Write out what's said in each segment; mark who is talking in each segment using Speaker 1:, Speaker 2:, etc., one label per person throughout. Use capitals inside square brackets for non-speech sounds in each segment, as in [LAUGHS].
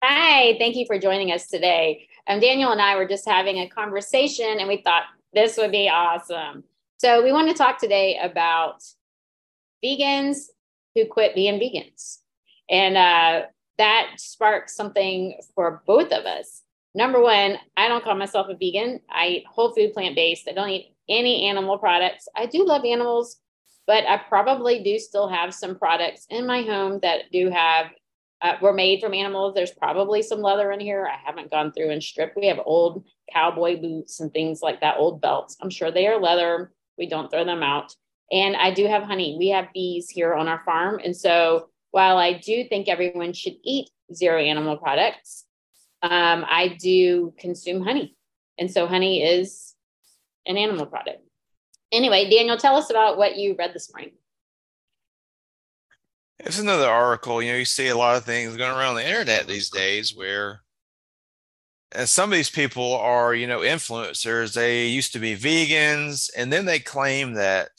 Speaker 1: Hi, thank you for joining us today. Um, Daniel and I were just having a conversation and we thought this would be awesome. So, we want to talk today about vegans who quit being vegans. And uh, that sparked something for both of us. Number one, I don't call myself a vegan. I eat whole food plant based. I don't eat any animal products. I do love animals, but I probably do still have some products in my home that do have uh, were made from animals. There's probably some leather in here. I haven't gone through and stripped. We have old cowboy boots and things like that, old belts. I'm sure they are leather. We don't throw them out. And I do have honey. We have bees here on our farm. And so while I do think everyone should eat zero animal products, um, I do consume honey. And so honey is an animal product. Anyway, Daniel, tell us about what you read this morning.
Speaker 2: It's another article. You know, you see a lot of things going around the internet these days where and some of these people are, you know, influencers. They used to be vegans, and then they claim that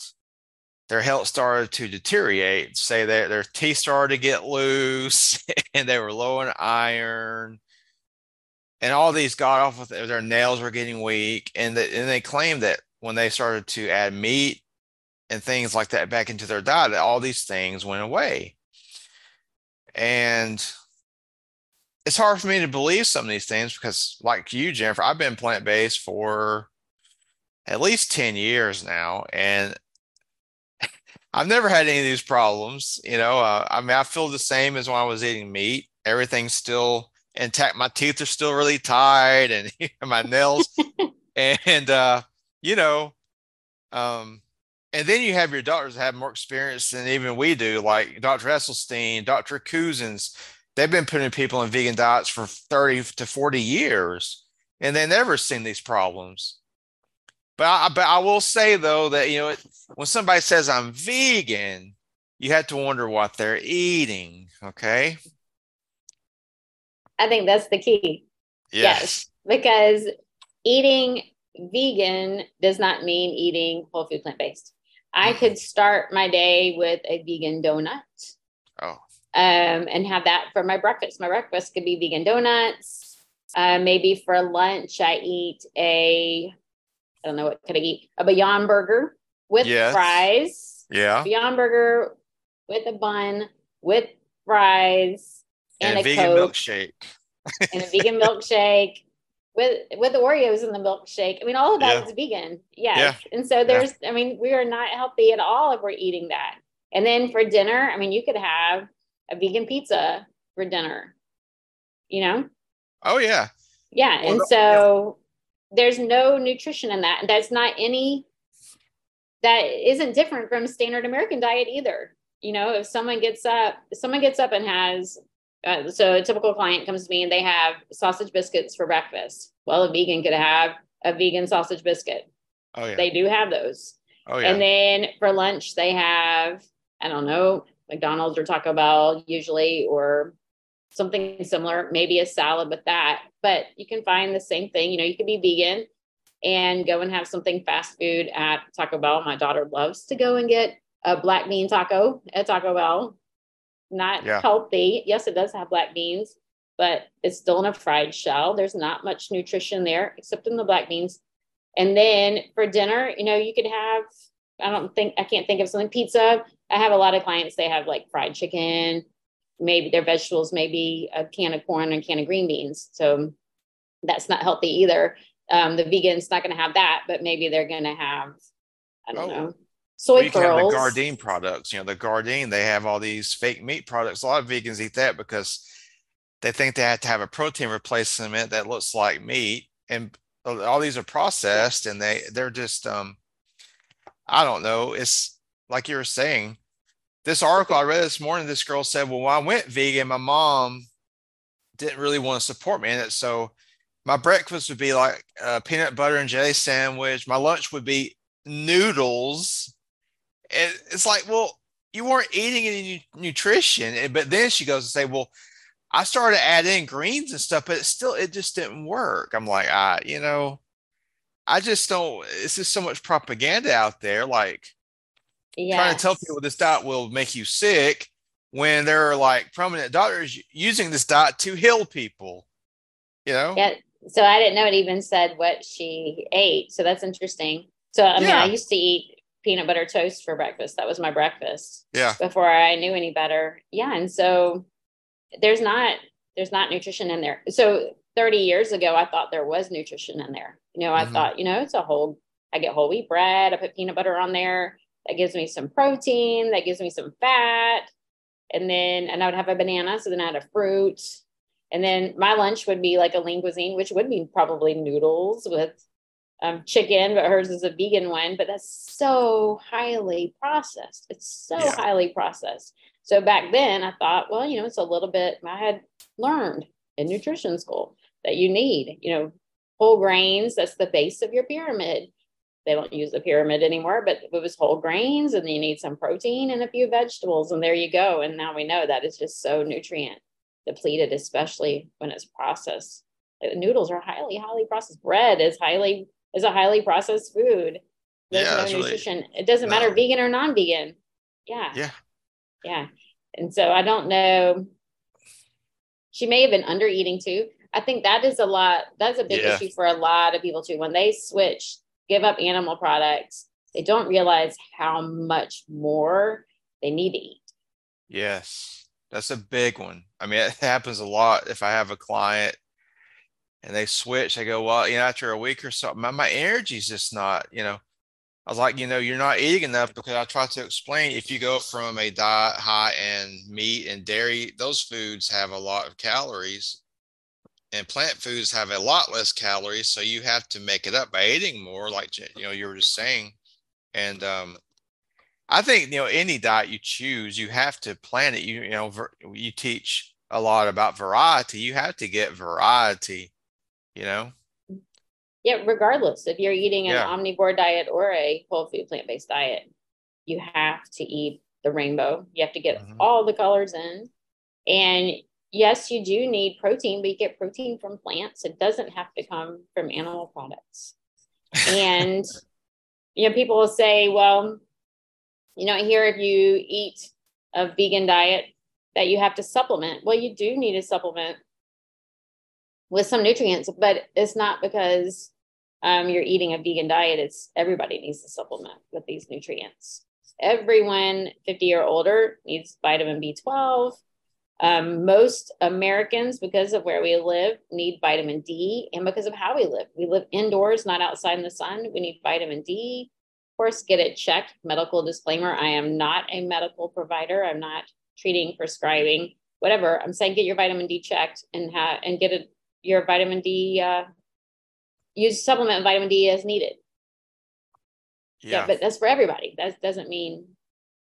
Speaker 2: their health started to deteriorate. Say that their teeth started to get loose, [LAUGHS] and they were low in iron, and all these got off with their nails were getting weak, and, the, and they claim that when they started to add meat and things like that back into their diet, all these things went away. And it's hard for me to believe some of these things because, like you, Jennifer, I've been plant based for at least 10 years now. And [LAUGHS] I've never had any of these problems. You know, uh, I mean, I feel the same as when I was eating meat. Everything's still intact. My teeth are still really tight and [LAUGHS] my nails. [LAUGHS] and, uh, you know, um, and then you have your doctors that have more experience than even we do, like Dr. Esselstyn, Dr. Cousins. They've been putting people in vegan diets for 30 to 40 years, and they never seen these problems. But I, but I will say though that you know when somebody says I'm vegan, you have to wonder what they're eating. Okay.
Speaker 1: I think that's the key. Yes, yes because eating vegan does not mean eating whole food plant based. I could start my day with a vegan donut. Oh. Um, and have that for my breakfast. My breakfast could be vegan donuts. Uh, maybe for lunch, I eat a, I don't know what could I eat? A Beyond Burger with yes. fries.
Speaker 2: Yeah.
Speaker 1: Beyond Burger with a bun, with fries,
Speaker 2: and, and a vegan Coke, milkshake.
Speaker 1: and a vegan milkshake with with the Oreos in the milkshake. I mean, all of that yeah. is vegan. Yes. Yeah. And so there's, yeah. I mean, we are not healthy at all if we're eating that. And then for dinner, I mean, you could have a vegan pizza for dinner, you know?
Speaker 2: Oh yeah.
Speaker 1: Yeah. Well, and so there's no nutrition in that. That's not any that isn't different from standard American diet either. You know, if someone gets up, if someone gets up and has uh, so a typical client comes to me and they have sausage biscuits for breakfast. Well, a vegan could have a vegan sausage biscuit. Oh yeah. They do have those. Oh yeah. And then for lunch they have I don't know McDonald's or Taco Bell usually or something similar, maybe a salad with that. But you can find the same thing. You know, you could be vegan and go and have something fast food at Taco Bell. My daughter loves to go and get a black bean taco at Taco Bell not yeah. healthy. Yes, it does have black beans, but it's still in a fried shell. There's not much nutrition there except in the black beans. And then for dinner, you know, you could have, I don't think, I can't think of something, pizza. I have a lot of clients, they have like fried chicken, maybe their vegetables, maybe a can of corn and a can of green beans. So that's not healthy either. Um, the vegan's not going to have that, but maybe they're going to have, I don't oh. know, soy you
Speaker 2: curls. Have the Gardein products, you know, the Gardein, they have all these fake meat products. A lot of vegans eat that because they think they have to have a protein replacement that looks like meat. And all these are processed and they they're just um I don't know. It's like you were saying. This article I read this morning, this girl said, Well, when I went vegan, my mom didn't really want to support me in it. So my breakfast would be like a peanut butter and jelly sandwich. My lunch would be noodles it's like, well, you weren't eating any nutrition. But then she goes and say, well, I started to add in greens and stuff, but it still, it just didn't work. I'm like, ah, you know, I just don't, it's just so much propaganda out there. Like yes. trying to tell people this diet will make you sick. when there are like prominent doctors using this diet to heal people. You know?
Speaker 1: Yeah. So I didn't know it even said what she ate. So that's interesting. So I mean,
Speaker 2: Yeah.
Speaker 1: I used to eat peanut butter toast for breakfast. That was my breakfast
Speaker 2: Yeah.
Speaker 1: before I knew any better. Yeah, and so there's not there's not nutrition in there. So 30 years ago, I thought there was nutrition in there. You know, I
Speaker 2: Mhm.
Speaker 1: thought, you know, it's a whole. I get whole wheat bread. I put peanut butter on there. That gives me some protein. That gives me some fat. And then, and I would have a banana. So then I had a fruit. And then my lunch would be like a lean cuisine, which would be probably noodles with um, chicken, but hers is a vegan one. But that's so highly processed. It's so
Speaker 2: Yeah.
Speaker 1: highly processed. So back then, I thought, well, you know, it's a little bit. I had learned in nutrition school that you need, you know, whole grains. That's the base of your pyramid. They don't use the pyramid anymore, but it was whole grains, and you need some protein and a few vegetables, and there you go. And now we know that it's just so nutrient depleted, especially when it's processed. Like, noodles are highly, highly processed. Bread is highly is a highly processed food. There's
Speaker 2: Yeah,
Speaker 1: no
Speaker 2: it's really-
Speaker 1: nutrition. it doesn't matter vegan or non-vegan. Yeah.
Speaker 2: Yeah.
Speaker 1: Yeah. And so I don't know. She may have been under eating too. I think that is a lot. That's a big
Speaker 2: Yeah.
Speaker 1: issue for a lot of people too. When they switch, give up animal products, they don't realize how much more they need to eat.
Speaker 2: Yes, that's a big one. I mean, it happens a lot. If I have a client and they switch, They go, well, you know, after a week or so, my, my energy's just not, you know, I was like, you know, you're not eating enough because I try to explain if you go from a diet high in meat and dairy, those foods have a lot of calories and plant foods have a lot less calories. So you have to make it up by eating more, like, you know, you were just saying. And, um, I think you know any diet you choose, you have to plan it. You you know you teach a lot about variety. You have to get variety. You know.
Speaker 1: Yeah, regardless if you're eating an
Speaker 2: Yeah.
Speaker 1: omnivore diet or a whole food plant based diet, you have to eat the rainbow. You have to get
Speaker 2: Mhm.
Speaker 1: all the colors in. And yes, you do need protein, but you get protein from plants. It doesn't have to come from animal products. And [LAUGHS] you know, people will say, well, you know, here if you eat a vegan diet that you have to supplement. Well, you do need to supplement with some nutrients, but it's not because um, you're eating a vegan diet. It's everybody needs to supplement with these nutrients. Everyone 50 or older needs vitamin B12. Um, most Americans, because of where we live, need vitamin D, and because of how we live, we live indoors, not outside in the sun. We need vitamin D. Of course, get it checked. Medical disclaimer: I am not a medical provider. I'm not treating, prescribing, whatever. I'm saying get your vitamin D checked and have and get it your vitamin D. Uh, use supplement vitamin D as needed. Yeah.
Speaker 2: Yeah.
Speaker 1: but that's for everybody. That doesn't mean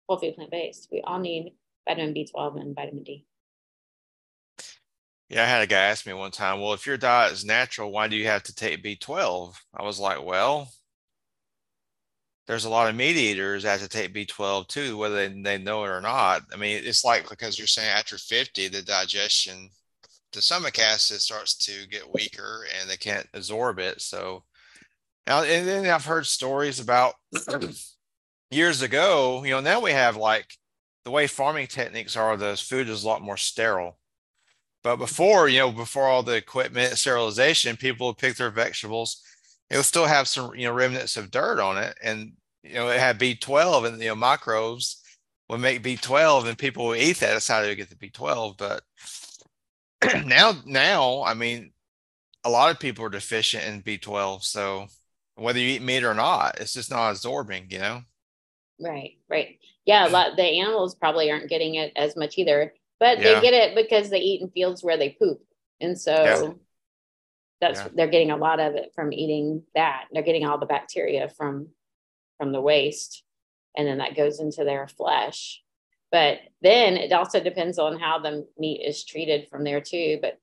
Speaker 1: whole food plant based. We all need vitamin B12 and vitamin D.
Speaker 2: Yeah, I had a guy ask me one time, well, if your diet is natural, why do you have to take B12? I was like, well, there's a lot of meat eaters that have to take B12 too, whether they, they know it or not. I mean, it's like because you're saying after 50, the digestion, the stomach acid starts to get weaker and they can't absorb it. So now, and then I've heard stories about [CLEARS THROAT] years ago, you know, now we have like the way farming techniques are, the food is a lot more sterile. But before, you know, before all the equipment, sterilization, people would pick their vegetables. It would still have some, you know, remnants of dirt on it. And, you know, it had B12 and, you know, microbes would make B12 and people would eat that. That's how they would get the B12. But [CLEARS THROAT] now, now, I mean, a lot of people are deficient in B12. So whether you eat meat or not, it's just not absorbing, you know?
Speaker 1: Right, right. Yeah, a [CLEARS THROAT] lot the animals probably aren't getting it as much either, but
Speaker 2: Yeah.
Speaker 1: they get it because they eat in fields where they poop. And so
Speaker 2: Yeah.
Speaker 1: that's
Speaker 2: Yeah.
Speaker 1: they're getting a lot of it from eating that. They're getting all the bacteria from from the waste and then that goes into their flesh. But then it also depends on how the meat is treated from there too, but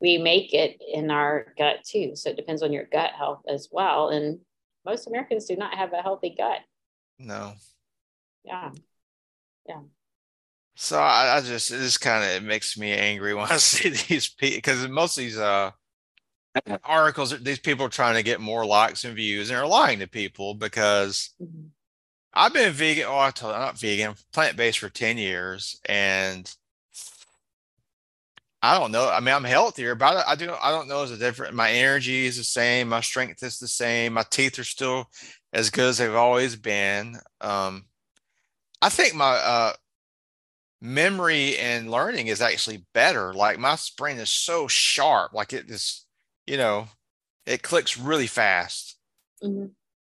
Speaker 1: we make it in our gut too. So it depends on your gut health as well and most Americans do not have a healthy gut.
Speaker 2: No.
Speaker 1: Yeah. Yeah.
Speaker 2: So I, I just it just kind of it makes me angry [LAUGHS] when I see these people because most of these uh [CLEARS THROAT] articles these people are trying to get more likes and views and are lying to people because
Speaker 1: Mhm.
Speaker 2: I've been vegan, oh, I told, not vegan, plant-based for 10 years. And I don't know. I mean, I'm healthier, but I, I do. I don't know. Is it different? My energy is the same. My strength is the same. My teeth are still as good as they've always been. Um, I think my uh, memory and learning is actually better. Like my brain is so sharp. Like it just, you know, it clicks really fast. Mm-hmm.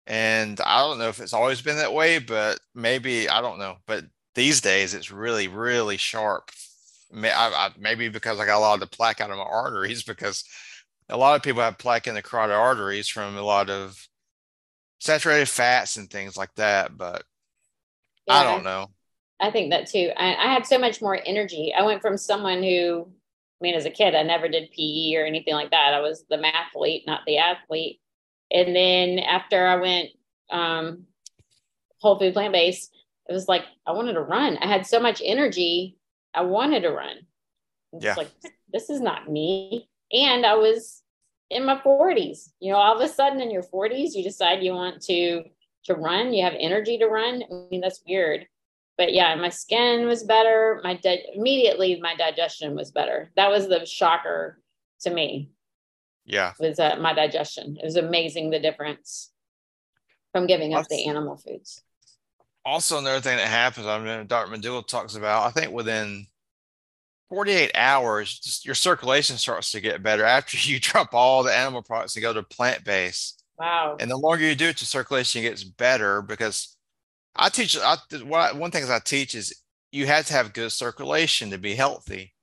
Speaker 2: And I don't know if it's always been that way, but maybe I don't know. But these days, it's really, really sharp maybe because I got a lot of the plaque out of my arteries because a lot of people have plaque in the carotid arteries from a lot of saturated fats and things like that. But yeah, I don't know.
Speaker 1: I think that too. I, I had so much more energy. I went from someone who, I mean, as a kid, I never did PE or anything like that. I was the mathlete, not the athlete. And then after I went um, whole food plant based, it was like I wanted to run. I had so much energy I wanted to run.
Speaker 2: Yeah.
Speaker 1: Like this is not me. And I was in my 40s. You know, all of a sudden in your 40s, you decide you want to to run. You have energy to run. I mean, that's weird. But yeah, my skin was better. My di- immediately my digestion was better. That was the shocker to me.
Speaker 2: Yeah,
Speaker 1: was uh, my digestion. It was amazing the difference from giving up the animal foods
Speaker 2: also another thing that happens, I mean, Dr. Medulla talks about, I think within 48 hours, just your circulation starts to get better after [LAUGHS] you drop all the animal products and go to plant based.
Speaker 1: Wow.
Speaker 2: And the longer you do it, your circulation gets better because I teach, I, what, one thing I teach is you have to have good circulation to be healthy.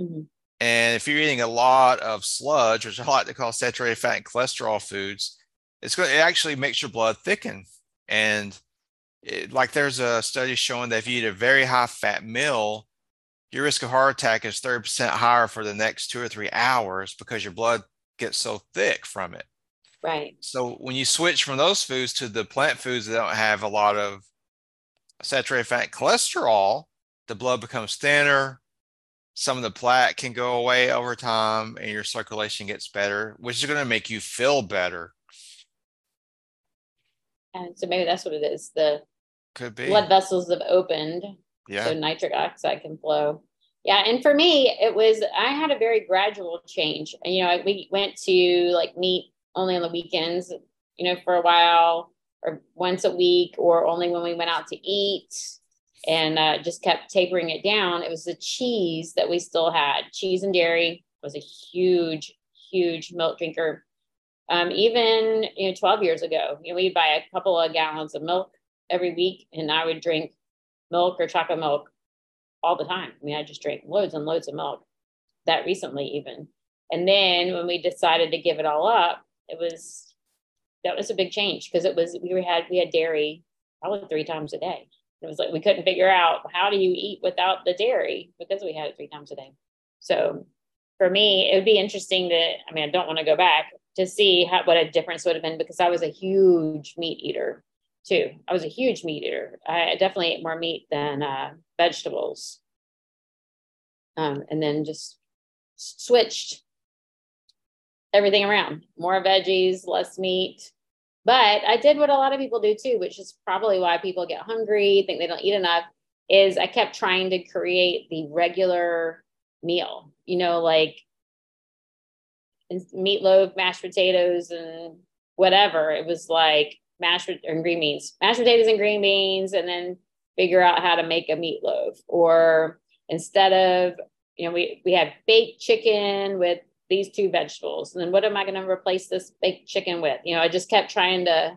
Speaker 2: Mm-hmm. And if you're eating a lot of sludge, which I like to call saturated fat and cholesterol foods, it's going it actually makes your blood thicken. And it, like there's a study showing that if you eat a very high fat meal, your risk of heart attack is 30% higher for the next two or three hours because your blood gets so thick from it.
Speaker 1: Right.
Speaker 2: So when you switch from those foods to the plant foods that don't have a lot of saturated fat cholesterol, the blood becomes thinner. Some of the plaque can go away over time and your circulation gets better, which is going to make you feel better.
Speaker 1: And so maybe that's what it is. The
Speaker 2: could be
Speaker 1: blood vessels have opened.
Speaker 2: Yeah.
Speaker 1: So nitric oxide can flow. Yeah. And for me, it was, I had a very gradual change. You know, we went to like meet only on the weekends, you know, for a while or once a week or only when we went out to eat and uh, just kept tapering it down. It was the cheese that we still had. Cheese and dairy was a huge, huge milk drinker um, even you know 12 years ago you know, we'd buy a couple of gallons of milk every week and i would drink milk or chocolate milk all the time i mean i just drank loads and loads of milk that recently even and then when we decided to give it all up it was that was a big change because it was we had we had dairy probably three times a day it was like we couldn't figure out how do you eat without the dairy because we had it three times a day so for me it would be interesting to i mean i don't want to go back to see how, what a difference would have been because I was a huge meat eater too. I was a huge meat eater. I definitely ate more meat than uh, vegetables. Um, and then just switched everything around more veggies, less meat. But I did what a lot of people do too, which is probably why people get hungry, think they don't eat enough. Is I kept trying to create the regular meal, you know, like meatloaf, mashed potatoes, and whatever. It was like mashed and green beans, mashed potatoes and green beans, and then figure out how to make a meatloaf. Or instead of, you know, we we had baked chicken with these two vegetables, and then what am I going to replace this baked chicken with? You know, I just kept trying to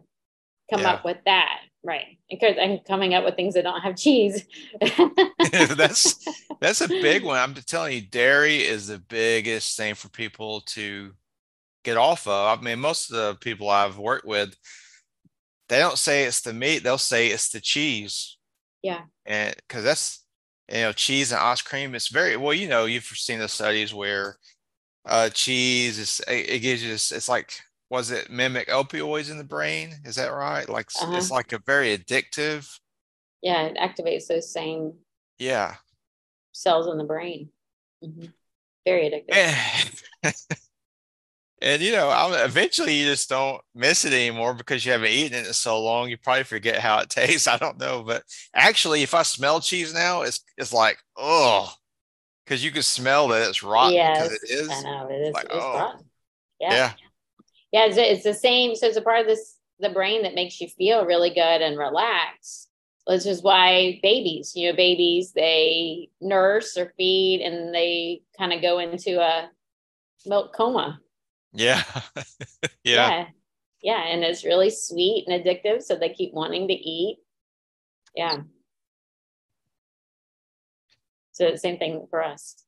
Speaker 1: come yeah. up with that. Right. Because I'm coming up with things that don't have cheese. [LAUGHS] [LAUGHS] [LAUGHS]
Speaker 2: that's that's a big one. I'm telling you, dairy is the biggest thing for people to get off of. I mean, most of the people I've worked with, they don't say it's the meat, they'll say it's the cheese.
Speaker 1: Yeah.
Speaker 2: And because that's you know, cheese and ice cream, it's very well, you know, you've seen the studies where uh cheese is it gives you it's like was it mimic opioids in the brain? Is that right? Like uh-huh. it's like a very addictive.
Speaker 1: Yeah, it activates those same.
Speaker 2: Yeah.
Speaker 1: Cells in the brain. Mm-hmm. Very addictive. [LAUGHS]
Speaker 2: And you know, I'm, eventually you just don't miss it anymore because you haven't eaten it in so long. You probably forget how it [LAUGHS] tastes. I don't know, but actually, if I smell cheese now, it's it's like oh, because you can smell that it's rotten
Speaker 1: yes,
Speaker 2: because it is.
Speaker 1: I know it is.
Speaker 2: Like,
Speaker 1: it is
Speaker 2: oh.
Speaker 1: rotten. Yeah.
Speaker 2: Yeah,
Speaker 1: Yeah, it's, it's the same. So it's a part of this the brain that makes you feel really good and relaxed. Which is why babies, you know, babies they nurse or feed and they kind of go into a milk coma.
Speaker 2: yeah, [LAUGHS] yeah,
Speaker 1: yeah. Yeah. And it's really sweet and addictive. So they keep wanting to eat. Yeah. So the same thing for us.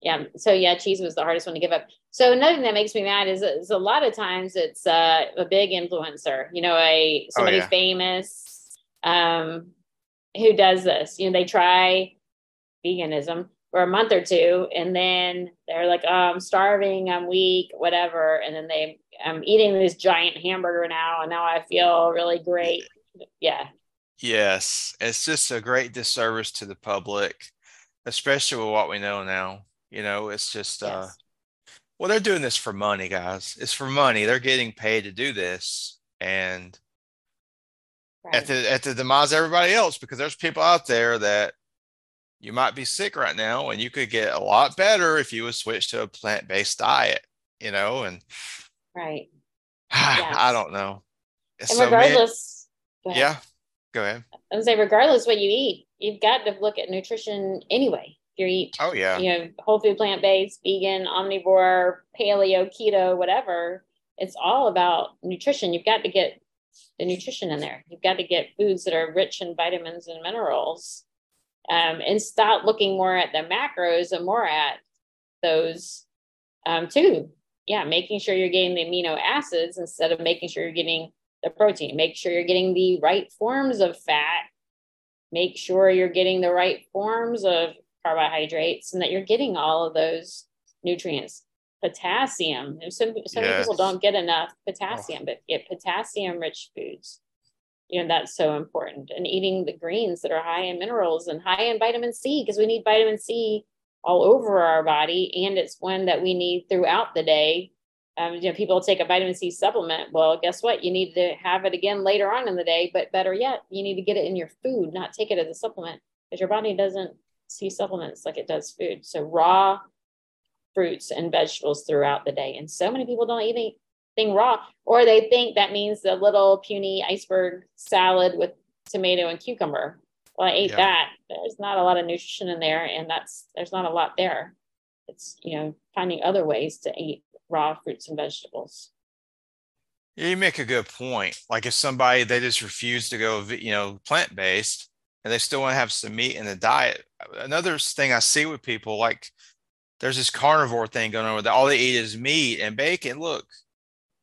Speaker 1: Yeah. So yeah, cheese was the hardest one to give up. So another thing that makes me mad is, is a lot of times it's uh, a big influencer, you know, a somebody
Speaker 2: yeah.
Speaker 1: famous um, who does this. You know, they try veganism for a month or two, and then they're like, "Oh, I'm starving, I'm weak, whatever," and then they, I'm eating this giant hamburger now, and now I feel really great. Yeah,
Speaker 2: yes. It's just a great disservice to the public, especially with what we know now. You know, it's just uh, well, they're doing this for money, guys. It's for money. They're getting paid to do this, and
Speaker 1: right.
Speaker 2: at the at the demise of everybody else because there's people out there that you might be sick right now and you could get a lot better if you would switch to a plant-based diet you know and
Speaker 1: right. [SIGHS]
Speaker 2: i don't know
Speaker 1: And
Speaker 2: So,
Speaker 1: regardless, ahead.
Speaker 2: yeah go ahead
Speaker 1: I would say regardless what you eat, you've got to look at nutrition anyway. If you eat,
Speaker 2: oh yeah
Speaker 1: you know, whole food, plant based, vegan, omnivore, paleo, keto, whatever. It's all about nutrition. You've got to get the nutrition in there. You've got to get foods that are rich in vitamins and minerals, um, and stop looking more at the macros and more at those um, too. Yeah, making sure you're getting the amino acids instead of making sure you're getting the protein. Make sure you're getting the right forms of fat. Make sure you're getting the right forms of carbohydrates and that you're getting all of those nutrients. Potassium. And Some, so many people don't get enough potassium, oh. but get potassium rich foods. You know, that's so important. And eating the greens that are high in minerals and high in vitamin C, because we need vitamin C all over our body. And it's one that we need throughout the day um, you know, people take a vitamin C supplement. Well, guess what? You need to have it again later on in the day, but better yet, you need to get it in your food, not take it as a supplement because your body doesn't see supplements like it does food. So raw fruits and vegetables throughout the day. And so many people don't eat anything raw, or they think that means the little puny iceberg salad with tomato and cucumber. Well, I ate
Speaker 2: Yeah.
Speaker 1: that. There's not a lot of nutrition in there, and that's there's not a lot there. It's you know finding other ways to eat raw fruits and vegetables.
Speaker 2: You make a good point. Like if somebody they just refuse to go, you know, plant based, and they still want to have some meat in the diet. Another thing I see with people, like there's this carnivore thing going on where all they eat is meat and bacon. Look,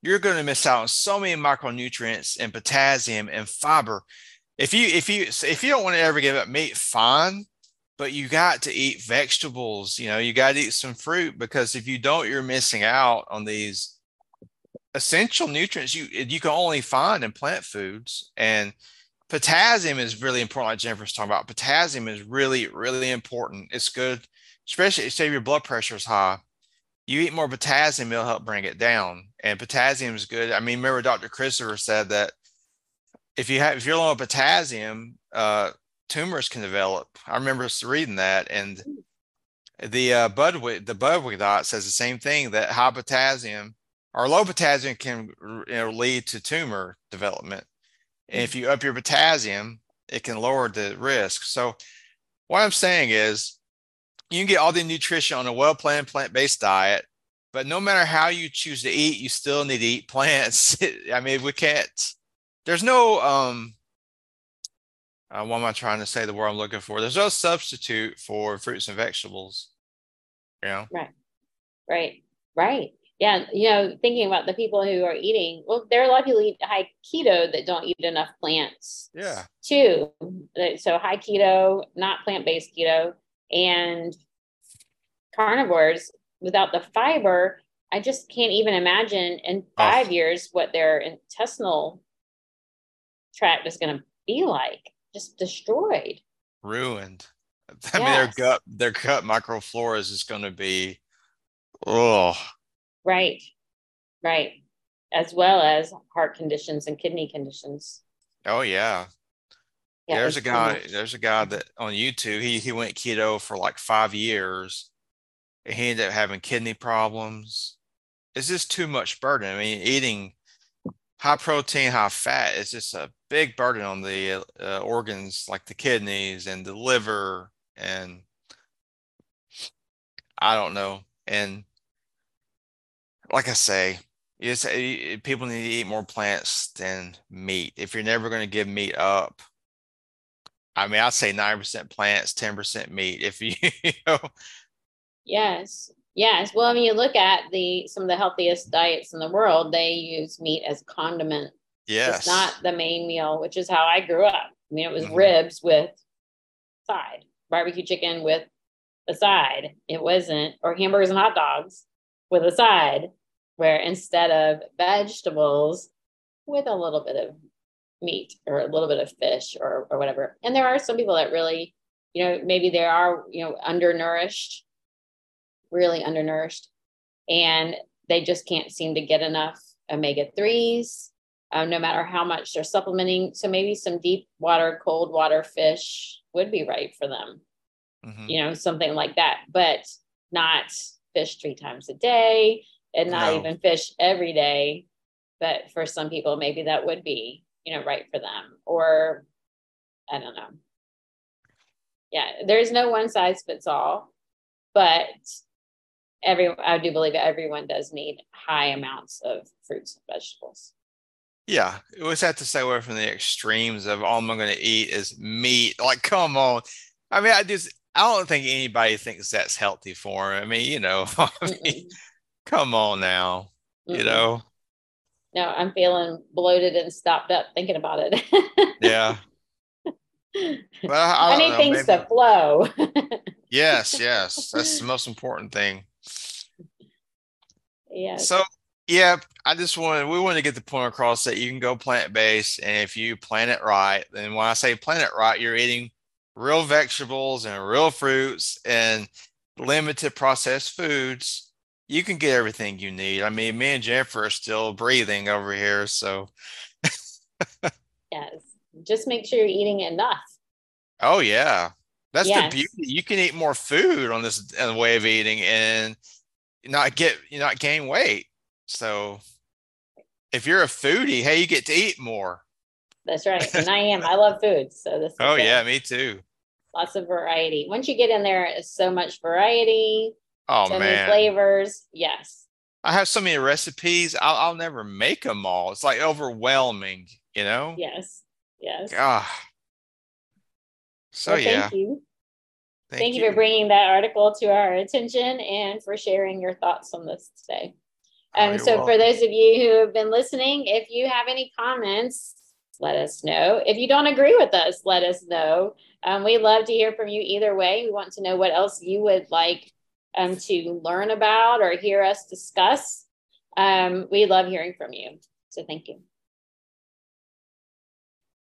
Speaker 2: you're going to miss out on so many micronutrients and potassium and fiber. If you if you if you don't want to ever give up meat, fine, but you got to eat vegetables. You know, you got to eat some fruit because if you don't, you're missing out on these essential nutrients you you can only find in plant foods and potassium is really important like jennifer's talking about. Potassium is really really important. It's good especially say your blood pressure is high. You eat more potassium it'll help bring it down and potassium is good. I mean remember dr christopher said that if you have if you're low on potassium uh tumors can develop i remember reading that and the uh budwig the budwig diet says the same thing that high potassium or low potassium can you know, lead to tumor development. And if you up your potassium, it can lower the risk. So, what I'm saying is, you can get all the nutrition on a well planned plant based diet, but no matter how you choose to eat, you still need to eat plants. [LAUGHS] I mean, we can't, there's no, um, uh, what am I trying to say? The word I'm looking for. There's no substitute for fruits and vegetables. You know?
Speaker 1: Right. Right. Right. Yeah. You know, thinking about the people who are eating, well, there are a lot of people eat high keto that don't eat enough plants
Speaker 2: Yeah.
Speaker 1: too. So high keto, not plant-based keto, and carnivores without the fiber, I just can't even imagine in five years what their intestinal tract is going to be like. Just destroyed.
Speaker 2: ruined. I mean, their gut, their gut microflora is going to be, oh,
Speaker 1: Right. Right. As well as heart conditions and kidney conditions.
Speaker 2: Oh yeah.
Speaker 1: Yeah,
Speaker 2: there's a
Speaker 1: it's so
Speaker 2: guy there's a guy that on YouTube he he went keto for like five years and he ended up having kidney problems. It's just too much burden. I mean, eating high protein, high fat is just a big burden on the uh, organs like the kidneys and the liver and I don't know. And like I say, people need to eat more plants than meat. If you're never going to give meat up, I mean, I'd say 9% plants, 10% meat. If you, [LAUGHS] you know,
Speaker 1: Yes. Yes. Well, I mean, you look at the some of the healthiest diets in the world, they use meat as a condiment.
Speaker 2: yes.
Speaker 1: It's not the main meal, which is how I grew up. I mean, it was
Speaker 2: Mhm.
Speaker 1: ribs with side, barbecue chicken with a side. It wasn't, or hamburgers and hot dogs with a side, where instead of vegetables with a little bit of meat or a little bit of fish or, or whatever. And there are some people that really, you know, maybe they are, you know, undernourished, really undernourished, and they just can't seem to get enough omega 3s, um, no matter how much they're supplementing. So maybe some deep water, cold water fish would be right for them,
Speaker 2: Mhm.
Speaker 1: you know, something like that, but not fish three times a day and not
Speaker 2: No.
Speaker 1: even fish every day. But for some people, maybe that would be, you know, right for them. Or I don't know. Yeah, there's no one size fits all, but every I do believe everyone does need high amounts of fruits and vegetables.
Speaker 2: Yeah, it was have to stay away from the extremes of all I'm going to eat is meat. Like, come on. I mean, I just I don't think anybody thinks that's healthy for 'em. I mean, you know, [LAUGHS] I mean, come on now, you
Speaker 1: mm-mm.
Speaker 2: know.
Speaker 1: No, I'm feeling bloated and stopped up thinking about it. [LAUGHS]
Speaker 2: Yeah, but I, I
Speaker 1: I need
Speaker 2: know.
Speaker 1: things
Speaker 2: Maybe
Speaker 1: to flow. [LAUGHS]
Speaker 2: yes, yes, that's the most important thing.
Speaker 1: Yes.
Speaker 2: So, yeah, I just wanted we want to get the point across that you can go plant-based, and if you plant it right, then when I say plant it right, you're eating real vegetables and real fruits and limited processed foods. You can get everything you need. I mean, me and Jennifer are still breathing over here, so
Speaker 1: Yes. Just make sure you're eating enough.
Speaker 2: oh yeah, that's the beauty. You can eat more food on this way of eating and not get you not gain weight. So if you're a foodie, hey, you get to eat more.
Speaker 1: That's right. [LAUGHS] And I am. I love food. So this
Speaker 2: Oh yeah, me too.
Speaker 1: Lots of variety. Once you get in there, it's so much variety,
Speaker 2: Oh
Speaker 1: so many
Speaker 2: man.
Speaker 1: flavors. Yes.
Speaker 2: I have so many recipes. I'll, I'll never make them all. It's like overwhelming, you know?
Speaker 1: Yes. Yes.
Speaker 2: Ah. So
Speaker 1: well,
Speaker 2: yeah,
Speaker 1: thank you.
Speaker 2: Thank,
Speaker 1: Thank, you. for bringing that article to our attention and for sharing your thoughts on this today.
Speaker 2: Oh,
Speaker 1: Um, so, for those of you who have been listening, if you have any comments, let us know. If you don't agree with us, let us know. Um, we love to hear from you either way. We want to know what else you would like um, to learn about or hear us discuss. Um, we love hearing from you. So, thank you.